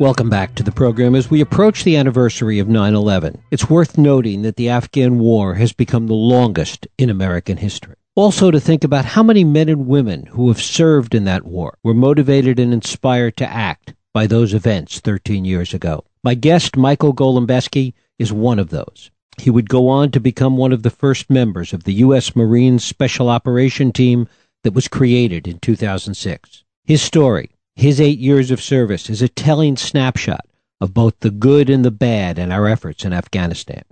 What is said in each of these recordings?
Welcome back to the program. As we approach the anniversary of 9 11, it's worth noting that the Afghan war has become the longest in American history. Also, to think about how many men and women who have served in that war were motivated and inspired to act by those events 13 years ago. My guest, Michael Golembesky, is one of those. He would go on to become one of the first members of the U.S. Marines Special Operation Team that was created in 2006. His story, his eight years of service is a telling snapshot of both the good and the bad in our efforts in Afghanistan.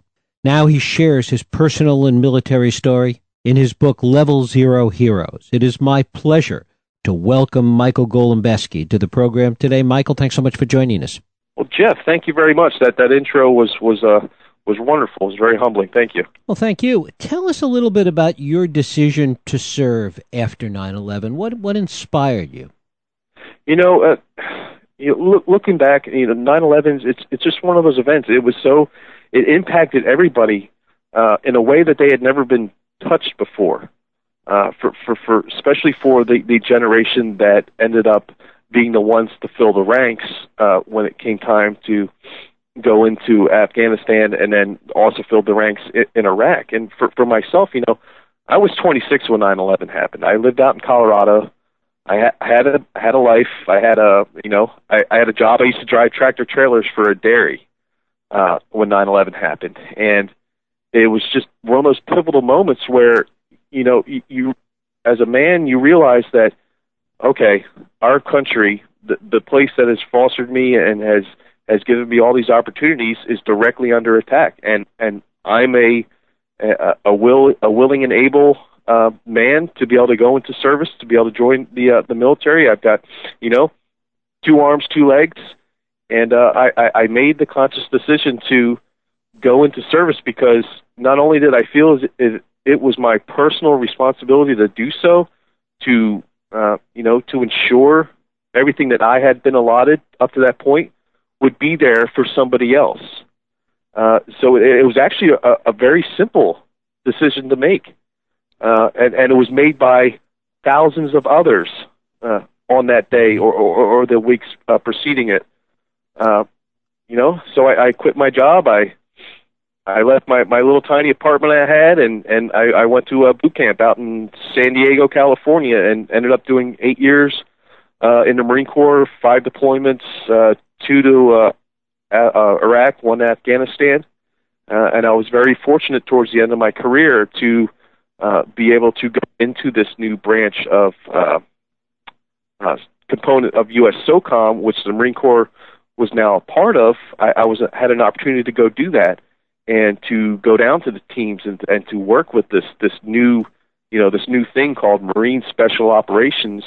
Now he shares his personal and military story in his book Level Zero Heroes. It is my pleasure to welcome Michael Golembesky to the program today. Michael, thanks so much for joining us. Well, Jeff, thank you very much. That that intro was was uh, was wonderful. It was very humbling. Thank you. Well, thank you. Tell us a little bit about your decision to serve after 9/11. What what inspired you? You know, uh, you know, look, looking back, you know, 9/11. It's it's just one of those events. It was so it impacted everybody uh, in a way that they had never been touched before. Uh, for for for especially for the the generation that ended up being the ones to fill the ranks uh, when it came time to go into Afghanistan and then also filled the ranks in, in Iraq. And for for myself, you know, I was 26 when 9/11 happened. I lived out in Colorado. I ha- had a had a life. I had a you know I, I had a job. I used to drive tractor trailers for a dairy uh, when 9/11 happened, and it was just one of those pivotal moments where you know you, you as a man you realize that okay, our country, the the place that has fostered me and has has given me all these opportunities is directly under attack, and and I'm a a, a will a willing and able uh, man to be able to go into service, to be able to join the uh, the military. I've got, you know, two arms, two legs, and uh, I, I made the conscious decision to go into service because not only did I feel as it, it was my personal responsibility to do so, to uh, you know, to ensure everything that I had been allotted up to that point would be there for somebody else. Uh, so it, it was actually a, a very simple decision to make uh, and, and it was made by thousands of others uh, on that day or, or, or the weeks uh, preceding it. Uh, you know, so I, I quit my job. I I left my my little tiny apartment I had, and and I, I went to a boot camp out in San Diego, California, and ended up doing eight years uh, in the Marine Corps, five deployments, uh, two to uh, uh, Iraq, one to Afghanistan, uh, and I was very fortunate towards the end of my career to uh, be able to go into this new branch of uh, uh, component of U.S. SOCOM, which the Marine Corps was now a part of. I, I was had an opportunity to go do that and to go down to the teams and and to work with this this new you know this new thing called Marine Special Operations,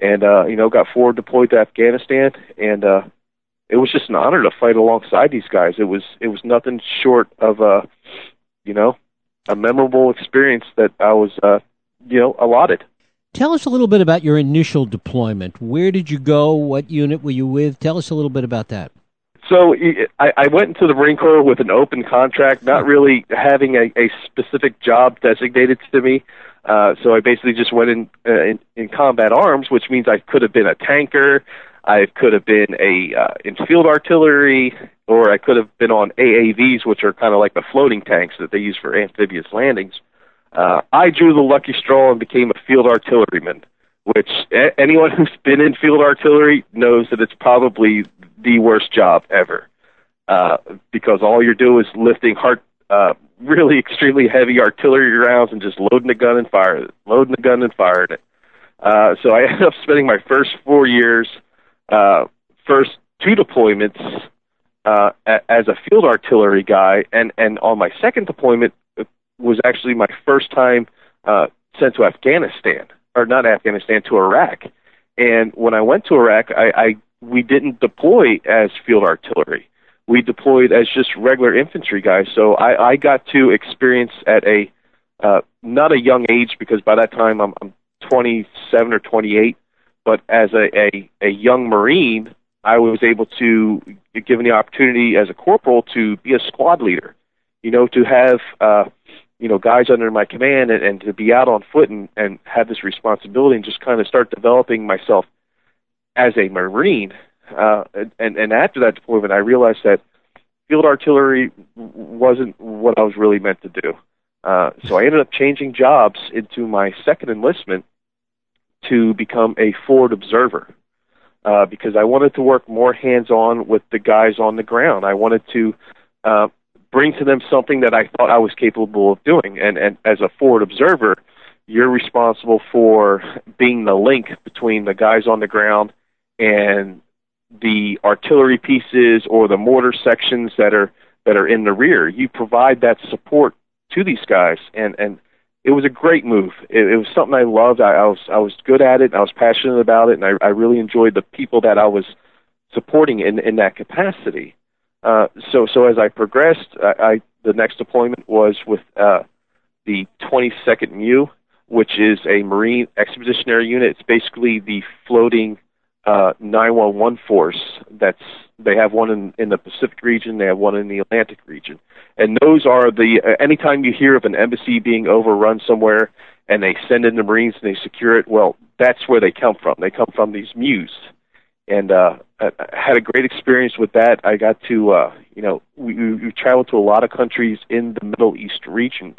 and uh, you know got forward deployed to Afghanistan and. uh it was just an honor to fight alongside these guys. It was it was nothing short of a, you know, a memorable experience that I was, uh, you know, allotted. Tell us a little bit about your initial deployment. Where did you go? What unit were you with? Tell us a little bit about that. So I, I went into the Marine Corps with an open contract, not really having a, a specific job designated to me. Uh, so I basically just went in, uh, in in combat arms, which means I could have been a tanker, I could have been a uh, in field artillery, or I could have been on AAVs, which are kind of like the floating tanks that they use for amphibious landings. Uh, I drew the lucky straw and became a field artilleryman, which a- anyone who's been in field artillery knows that it's probably the worst job ever, uh, because all you're doing is lifting hard, uh, really extremely heavy artillery rounds and just loading the gun and firing it, loading the gun and firing it. Uh, so I ended up spending my first four years uh, first two deployments uh, as a field artillery guy, and and on my second deployment was actually my first time uh, sent to Afghanistan, or not Afghanistan, to Iraq. And when I went to Iraq, I, I we didn't deploy as field artillery. We deployed as just regular infantry guys. So I, I got to experience at a uh, not a young age because by that time I'm, I'm 27 or 28 but as a, a, a young Marine, I was able to, given the opportunity as a corporal, to be a squad leader. You know, to have, uh, you know, guys under my command and, and to be out on foot and, and have this responsibility and just kind of start developing myself as a Marine uh, and and after that deployment, I realized that field artillery wasn't what I was really meant to do. Uh, so I ended up changing jobs into my second enlistment to become a forward observer uh, because I wanted to work more hands-on with the guys on the ground. I wanted to uh, bring to them something that I thought I was capable of doing. And, and as a forward observer, you're responsible for being the link between the guys on the ground and the artillery pieces or the mortar sections that are that are in the rear. You provide that support to these guys, and and it was a great move. It, it was something I loved. I, I was I was good at it. I was passionate about it, and I, I really enjoyed the people that I was supporting in in that capacity. Uh, so so as I progressed, I, I the next deployment was with uh, the 22nd MEU, which is a Marine Expeditionary Unit. It's basically the floating uh, 911 force. That's they have one in, in the Pacific region, they have one in the Atlantic region, and those are the. Uh, anytime you hear of an embassy being overrun somewhere, and they send in the Marines and they secure it, well, that's where they come from. They come from these MEUs, and uh, I, I had a great experience with that. I got to, uh, you know, we, we, we traveled to a lot of countries in the Middle East region.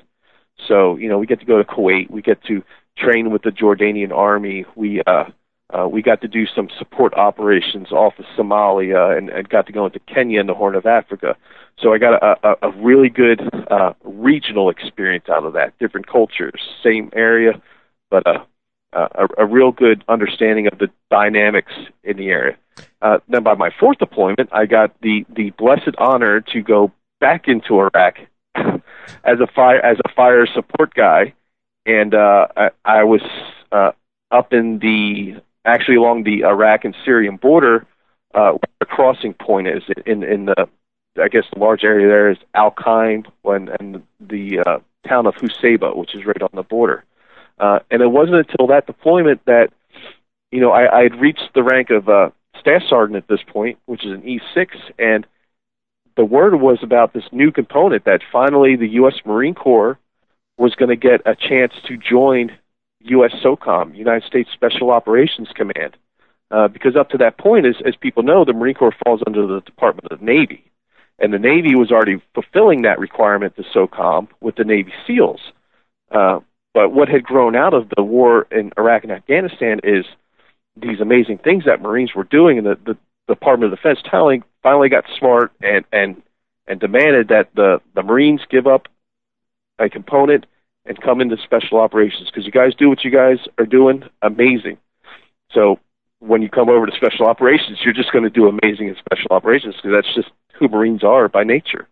So, you know, we get to go to Kuwait, we get to train with the Jordanian army, we uh, uh, we got to do some support operations off of Somalia and, and got to go into Kenya and the Horn of Africa. So I got a, a, a really good uh, regional experience out of that. Different cultures, same area, but uh, a, a real good understanding of the dynamics in the area. Uh, then by my fourth deployment, I got the, the blessed honor to go back into Iraq as a fire as a fire support guy, and uh, I, I was uh, up in the actually along the Iraq and Syrian border, uh, the crossing point is in in the I guess the large area there is Al Qaim and, and the uh, town of Husayba, which is right on the border. Uh, and it wasn't until that deployment that you know I, I had reached the rank of uh, staff sergeant at this point, which is an E6, and the word was about this new component that finally the U.S. Marine Corps was going to get a chance to join U.S. SOCOM, United States Special Operations Command. Uh, because up to that point, as, as people know, the Marine Corps falls under the Department of Navy. And the Navy was already fulfilling that requirement to SOCOM with the Navy SEALs. Uh, but what had grown out of the war in Iraq and Afghanistan is these amazing things that Marines were doing, and the, the Department of Defense finally, finally got smart and, and, and demanded that the, the Marines give up a component and come into special operations because you guys do what you guys are doing amazing. So when you come over to special operations, you're just going to do amazing in special operations because that's just who Marines are by nature.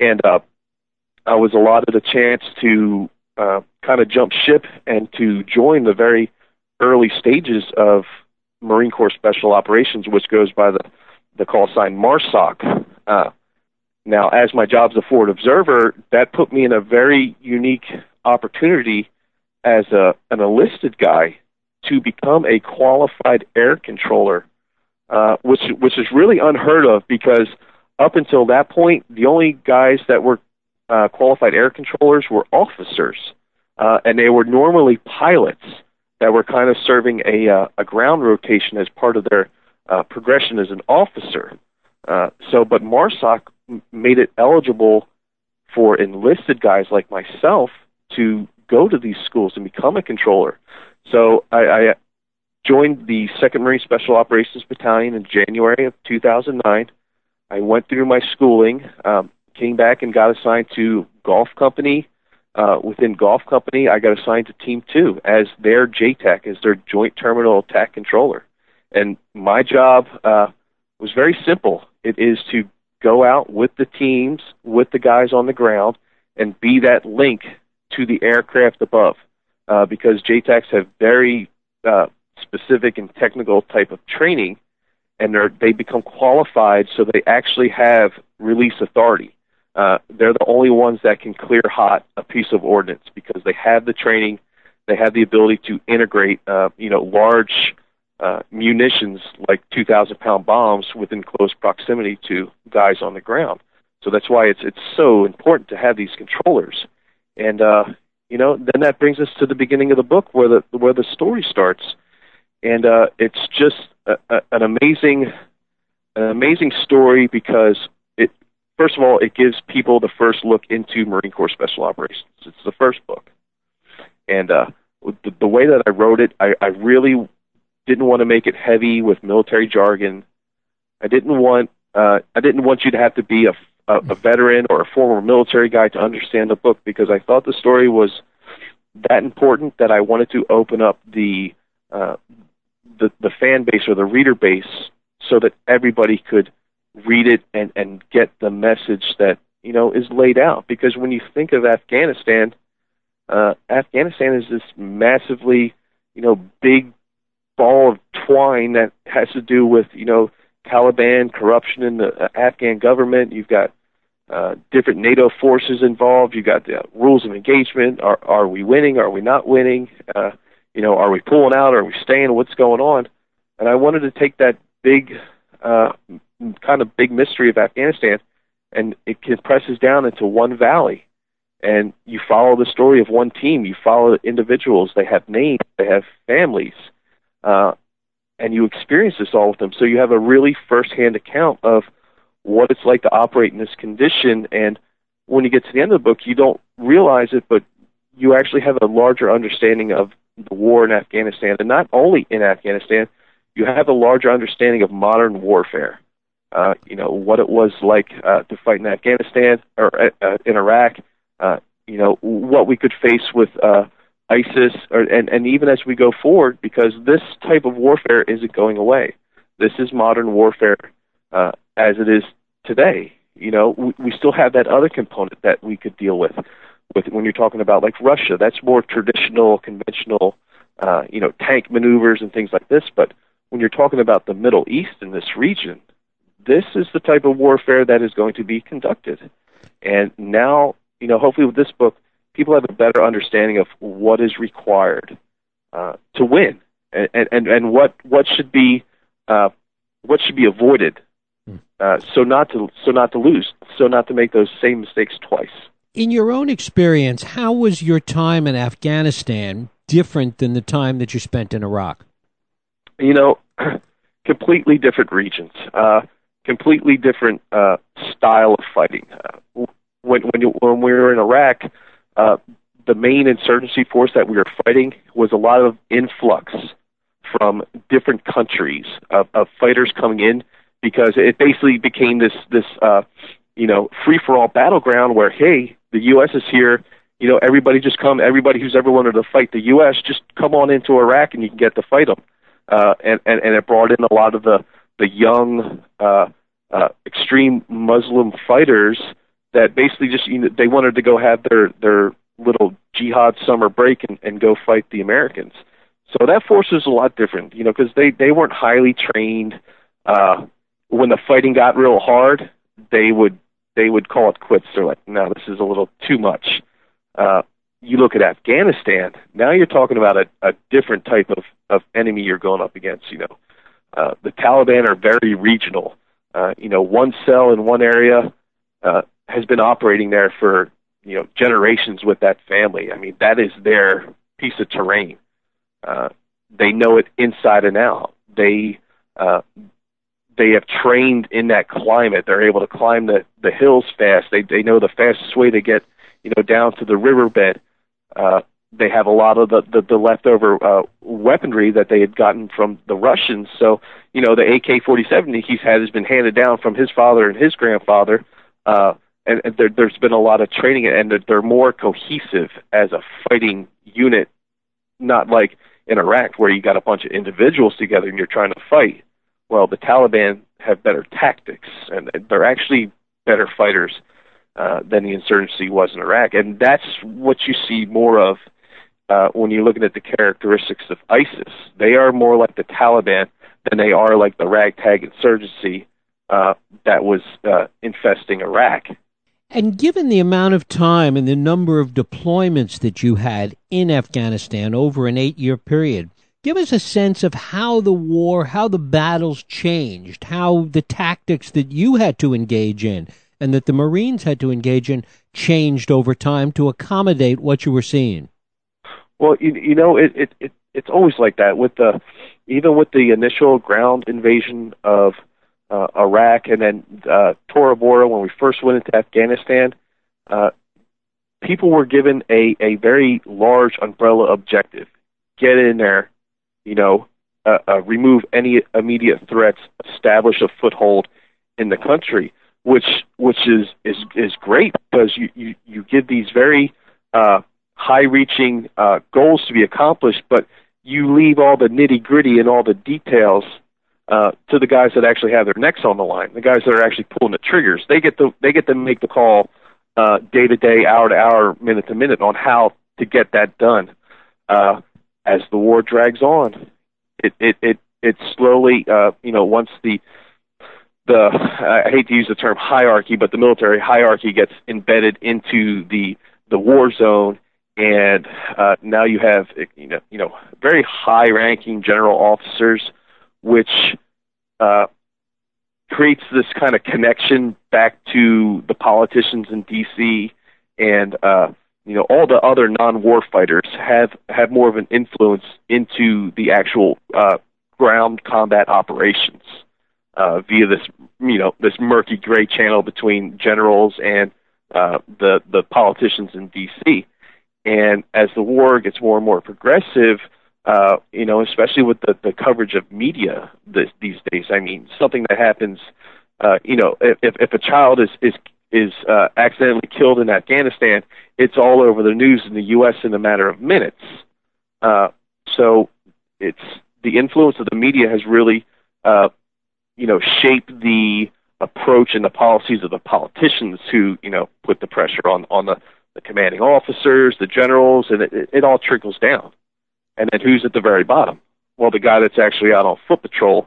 And uh, I was allotted a chance to uh, kind of jump ship and to join the very early stages of Marine Corps Special Operations, which goes by the the call sign MARSOC. Uh, now, as my job as a forward observer, that put me in a very unique opportunity as a, an enlisted guy to become a qualified air controller, uh, which which is really unheard of because up until that point, the only guys that were uh, qualified air controllers were officers, uh, and they were normally pilots that were kind of serving a uh, a ground rotation as part of their uh, progression as an officer. Uh, so, but MARSOC made it eligible for enlisted guys like myself to go to these schools and become a controller. So I, I joined the Second Marine Special Operations Battalion in January of 2009. I went through my schooling, um, came back and got assigned to Golf Company. Uh, within Golf Company, I got assigned to Team Two as their JTAC, as their Joint Terminal Attack Controller. And my job uh, was very simple. It is to go out with the teams, with the guys on the ground, and be that link to the aircraft above. Uh, because JTACs have very uh, specific and technical type of training, and they become qualified so they actually have release authority. Uh, they're the only ones that can clear hot a piece of ordnance because they have the training, they have the ability to integrate, uh, you know, large uh, munitions like 2,000 pound bombs within close proximity to guys on the ground. So that's why it's it's so important to have these controllers. And uh, you know, then that brings us to the beginning of the book where the where the story starts, and uh, it's just a, a, an amazing an amazing story because it, first of all, it gives people the first look into Marine Corps Special Operations. It's the first book, and uh, the, the way that I wrote it, I, I really didn't want to make it heavy with military jargon. I didn't want uh, I didn't want you to have to be a, a, a veteran or a former military guy to understand the book because I thought the story was that important that I wanted to open up the uh, the the fan base or the reader base so that everybody could read it and and get the message that you know is laid out because when you think of Afghanistan uh Afghanistan is this massively you know big ball of twine that has to do with you know Taliban corruption in the Afghan government you've got uh, different NATO forces involved. You've got the rules of engagement. Are are we winning? Are we not winning? Uh, you know, are we pulling out? Are we staying? What's going on? And I wanted to take that big, uh, kind of big mystery of Afghanistan, and it compresses down into one valley. And you follow the story of one team. You follow individuals. They have names. They have families. Uh, and you experience this all with them. So you have a really firsthand account of what it's like to operate in this condition. And when you get to the end of the book, you don't realize it, but you actually have a larger understanding of the war in Afghanistan. And not only in Afghanistan, you have a larger understanding of modern warfare. Uh, you know, what it was like uh, to fight in Afghanistan or uh, uh in Iraq, uh, you know, what we could face with uh, ISIS, or, and, and even as we go forward, because this type of warfare isn't going away. This is modern warfare uh, as it is today. You know, we, we still have that other component that we could deal with. With when you're talking about like Russia, that's more traditional, conventional, uh, you know, tank maneuvers and things like this. But when you're talking about the Middle East in this region, this is the type of warfare that is going to be conducted. And now, you know, hopefully with this book, people have a better understanding of what is required uh, to win, and, and and what what should be uh, what should be avoided uh, so not to so not to lose, so not to make those same mistakes twice. In your own experience, how was your time in Afghanistan different than the time that you spent in Iraq? You know, completely different regions, uh, completely different uh, style of fighting. Uh, when when, you, when we were in Iraq, uh, the main insurgency force that we were fighting was a lot of influx from different countries of, of fighters coming in because it basically became this this uh, you know free for all battleground where hey the U.S. is here. You know, everybody just come. Everybody who's ever wanted to fight the U.S. just come on into Iraq and you can get to fight them. Uh, and, and and it brought in a lot of the the young uh, uh, extreme Muslim fighters that basically just you know, they wanted to go have their their little jihad summer break and, and go fight the Americans. So that force is a lot different, you know, because they they weren't highly trained. Uh, when the fighting got real hard, they would they would call it quits. They're like, no, this is a little too much. Uh, you look at Afghanistan. Now you're talking about a, a different type of, of enemy you're going up against. You know, uh, the Taliban are very regional. Uh, you know, one cell in one area uh, has been operating there for you know generations with that family. I mean, that is their piece of terrain. Uh, they know it inside and out. They uh, they have trained in that climate. They're able to climb the the hills fast. They they know the fastest way to get you know down to the riverbed. Uh, they have a lot of the the, the leftover uh, weaponry that they had gotten from the Russians. So you know the AK-47 he's had has been handed down from his father and his grandfather. Uh, and, and there, there's been a lot of training, and they're, more cohesive as a fighting unit, not like in Iraq where you got a bunch of individuals together and you're trying to fight well, the Taliban have better tactics, and they're actually better fighters uh, than the insurgency was in Iraq. And that's what you see more of uh, when you're looking at the characteristics of ISIS. They are more like the Taliban than they are like the ragtag insurgency uh, that was uh, infesting Iraq. And given the amount of time and the number of deployments that you had in Afghanistan over an eight year period, Give us a sense of how the war, how the battles changed, how the tactics that you had to engage in and that the Marines had to engage in changed over time to accommodate what you were seeing. Well, you, you know, it, it, it it's always like that with the even with the initial ground invasion of uh, Iraq, and then uh, Tora Bora when we first went into Afghanistan, uh, people were given a, a very large umbrella objective. Get in there, you know, uh, uh, remove any immediate threats, establish a foothold in the country, which which is is is great because you you, you give these very uh, high-reaching uh, goals to be accomplished, but you leave all the nitty-gritty and all the details uh, to the guys that actually have their necks on the line, the guys that are actually pulling the triggers. They get to they get to make the call uh, day to day, hour to hour, minute to minute on how to get that done. Uh, as the war drags on, it it it it slowly, uh, you know, once the the I hate to use the term hierarchy, but the military hierarchy gets embedded into the the war zone, and uh, now you have you know you know very high ranking general officers, which uh, creates this kind of connection back to the politicians in D.C. and uh, you know all the other non-war fighters have have more of an influence into the actual uh, ground combat operations uh, via this you know this murky gray channel between generals and uh, the the politicians in D.C. And as the war gets more and more progressive, uh, you know, especially with the, the coverage of media this, these days, I mean, something that happens, uh, you know, if if a child is is is uh, accidentally killed in Afghanistan, it's all over the news in the U.S. in a matter of minutes. Uh, so it's the influence of the media has really, uh, you know, shaped the approach and the policies of the politicians who, you know, put the pressure on on the, the commanding officers, the generals, and it, it all trickles down. And then who's at the very bottom? Well, the guy that's actually out on foot patrol,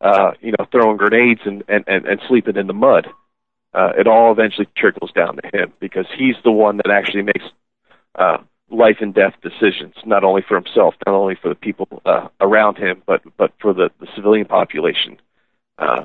uh, you know, throwing grenades and, and, and, and sleeping in the mud uh, it all eventually trickles down to him because he's the one that actually makes uh, life and death decisions, not only for himself, not only for the people uh, around him, but but for the, the civilian population. Uh,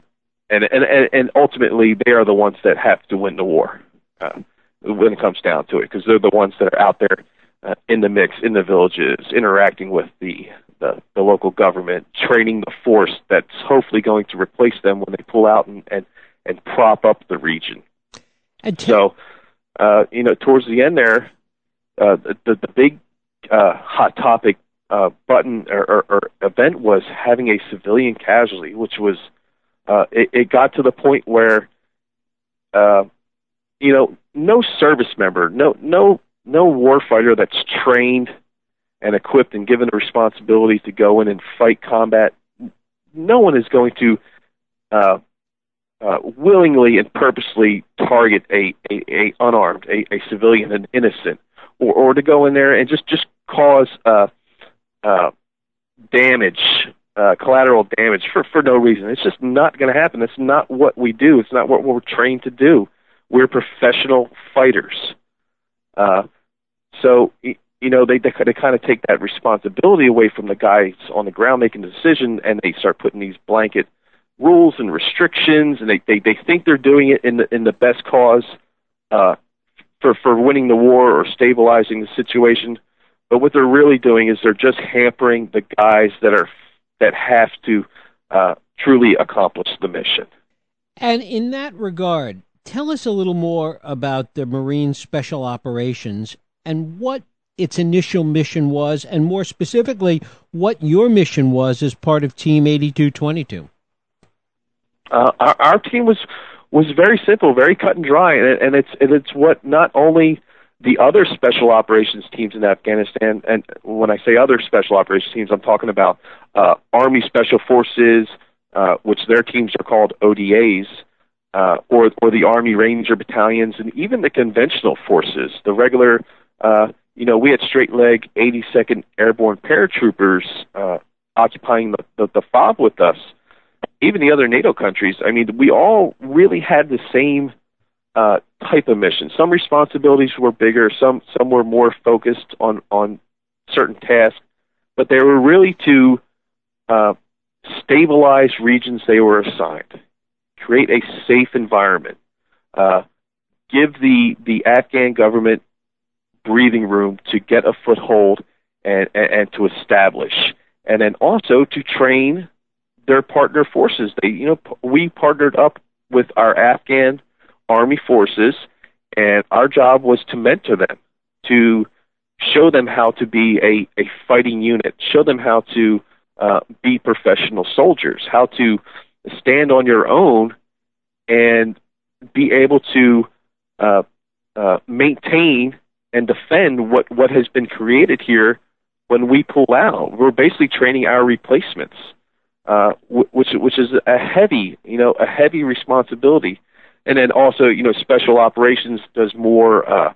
and, and and ultimately, they are the ones that have to win the war uh, when it comes down to it, because they're the ones that are out there uh, in the mix, in the villages, interacting with the, the the local government, training the force that's hopefully going to replace them when they pull out and and and prop up the region. T- so, uh, you know, towards the end there, uh, the, the big uh, hot topic uh, button or, or, or event was having a civilian casualty, which was uh, it, it got to the point where, uh, you know, no service member, no no no warfighter that's trained and equipped and given the responsibility to go in and fight combat, no one is going to uh, uh, willingly and purposely target a, a, a unarmed, a, a civilian, an innocent, or, or to go in there and just just cause uh, uh, damage, uh, collateral damage for for no reason. It's just not going to happen. It's not what we do. It's not what we're trained to do. We're professional fighters. Uh, so you know they they, they kind of take that responsibility away from the guys on the ground making the decision, and they start putting these blanket rules and restrictions, and they, they, they think they're doing it in the in the best cause uh, for for winning the war or stabilizing the situation. But what they're really doing is they're just hampering the guys that are that have to uh, truly accomplish the mission. And in that regard, tell us a little more about the Marine Special Operations and what its initial mission was, and more specifically, what your mission was as part of Team 8222. Uh, our, our team was was very simple, very cut and dry, and, and it's and it's what not only the other special operations teams in Afghanistan, and when I say other special operations teams, I'm talking about uh, Army Special Forces, uh, which their teams are called ODAs, uh, or or the Army Ranger battalions, and even the conventional forces, the regular. Uh, you know, we had straight leg 82nd Airborne paratroopers uh, occupying the, the, the FOB with us even the other NATO countries, I mean, we all really had the same uh, type of mission. Some responsibilities were bigger, some some were more focused on on certain tasks, but they were really to uh, stabilize regions they were assigned, create a safe environment, uh, give the the Afghan government breathing room to get a foothold and, and, and to establish, and then also to train their partner forces. They, you know, we partnered up with our Afghan army forces, and our job was to mentor them, to show them how to be a, a fighting unit, show them how to uh, be professional soldiers, how to stand on your own and be able to uh, uh, maintain and defend what, what has been created here when we pull out. We're basically training our replacements, uh, which which is a heavy, you know, a heavy responsibility. And then also, you know, special operations does more uh,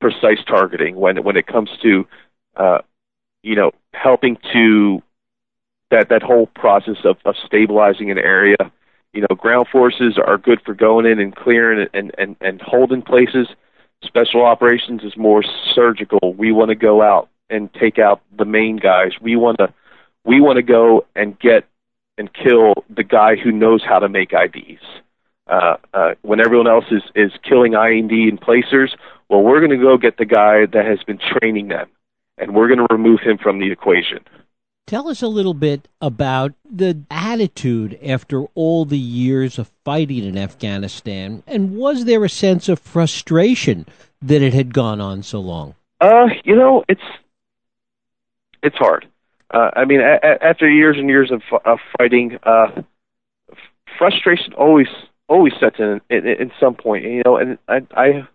precise targeting when when it comes to, uh, you know, helping to that that whole process of, of stabilizing an area. You know, ground forces are good for going in and clearing and and and holding places. Special operations is more surgical. We want to go out and take out the main guys. We want to we want to go and get and kill the guy who knows how to make IDs. Uh, uh, when everyone else is is killing IED emplacers, well, we're going to go get the guy that has been training them, and we're going to remove him from the equation. Tell us a little bit about the attitude after all the years of fighting in Afghanistan, and was there a sense of frustration that it had gone on so long? Uh, you know, it's it's hard. Uh, I mean, a- a- after years and years of, of fighting, uh, frustration always always sets in, in some point. You know, and I I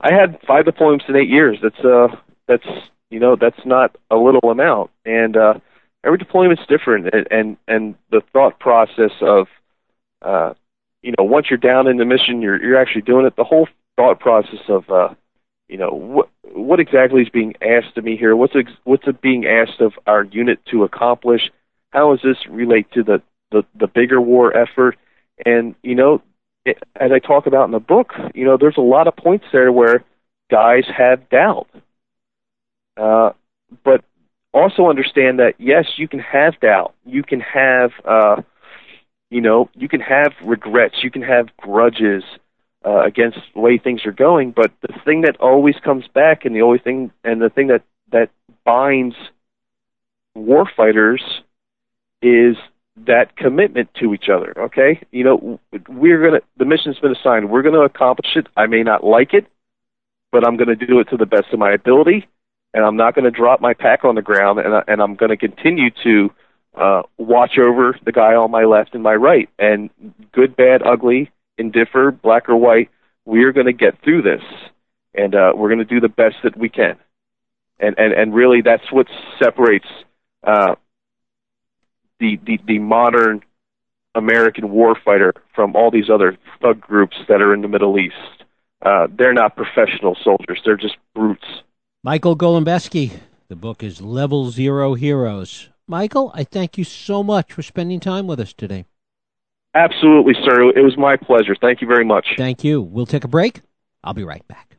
I had five deployments in eight years. That's uh that's you know that's not a little amount, and uh, every deployment's different, and and, and the thought process of uh, you know once you're down in the mission, you're you're actually doing it. The whole thought process of uh, you know what what exactly is being asked of me here? What's ex- what's being asked of our unit to accomplish? How does this relate to the the, the bigger war effort? And you know, it, as I talk about in the book, you know, there's a lot of points there where guys have doubt. Uh, but also understand that yes, you can have doubt. You can have, uh, you know, you can have regrets. You can have grudges uh, against the way things are going. But the thing that always comes back, and the only thing, and the thing that that binds warfighters is that commitment to each other. Okay, you know, we're gonna. The mission's been assigned. We're gonna accomplish it. I may not like it, but I'm gonna do it to the best of my ability and I'm not going to drop my pack on the ground, and, I, and I'm going to continue to uh, watch over the guy on my left and my right. And good, bad, ugly, indifferent, black or white, we're going to get through this, and uh, we're going to do the best that we can. And and and really, that's what separates uh, the, the the modern American warfighter from all these other thug groups that are in the Middle East. Uh, they're not professional soldiers; they're just brutes. Michael Golembesky. The book is Level Zero Heroes. Michael, I thank you so much for spending time with us today. Absolutely, sir. It was my pleasure. Thank you very much. Thank you. We'll take a break. I'll be right back.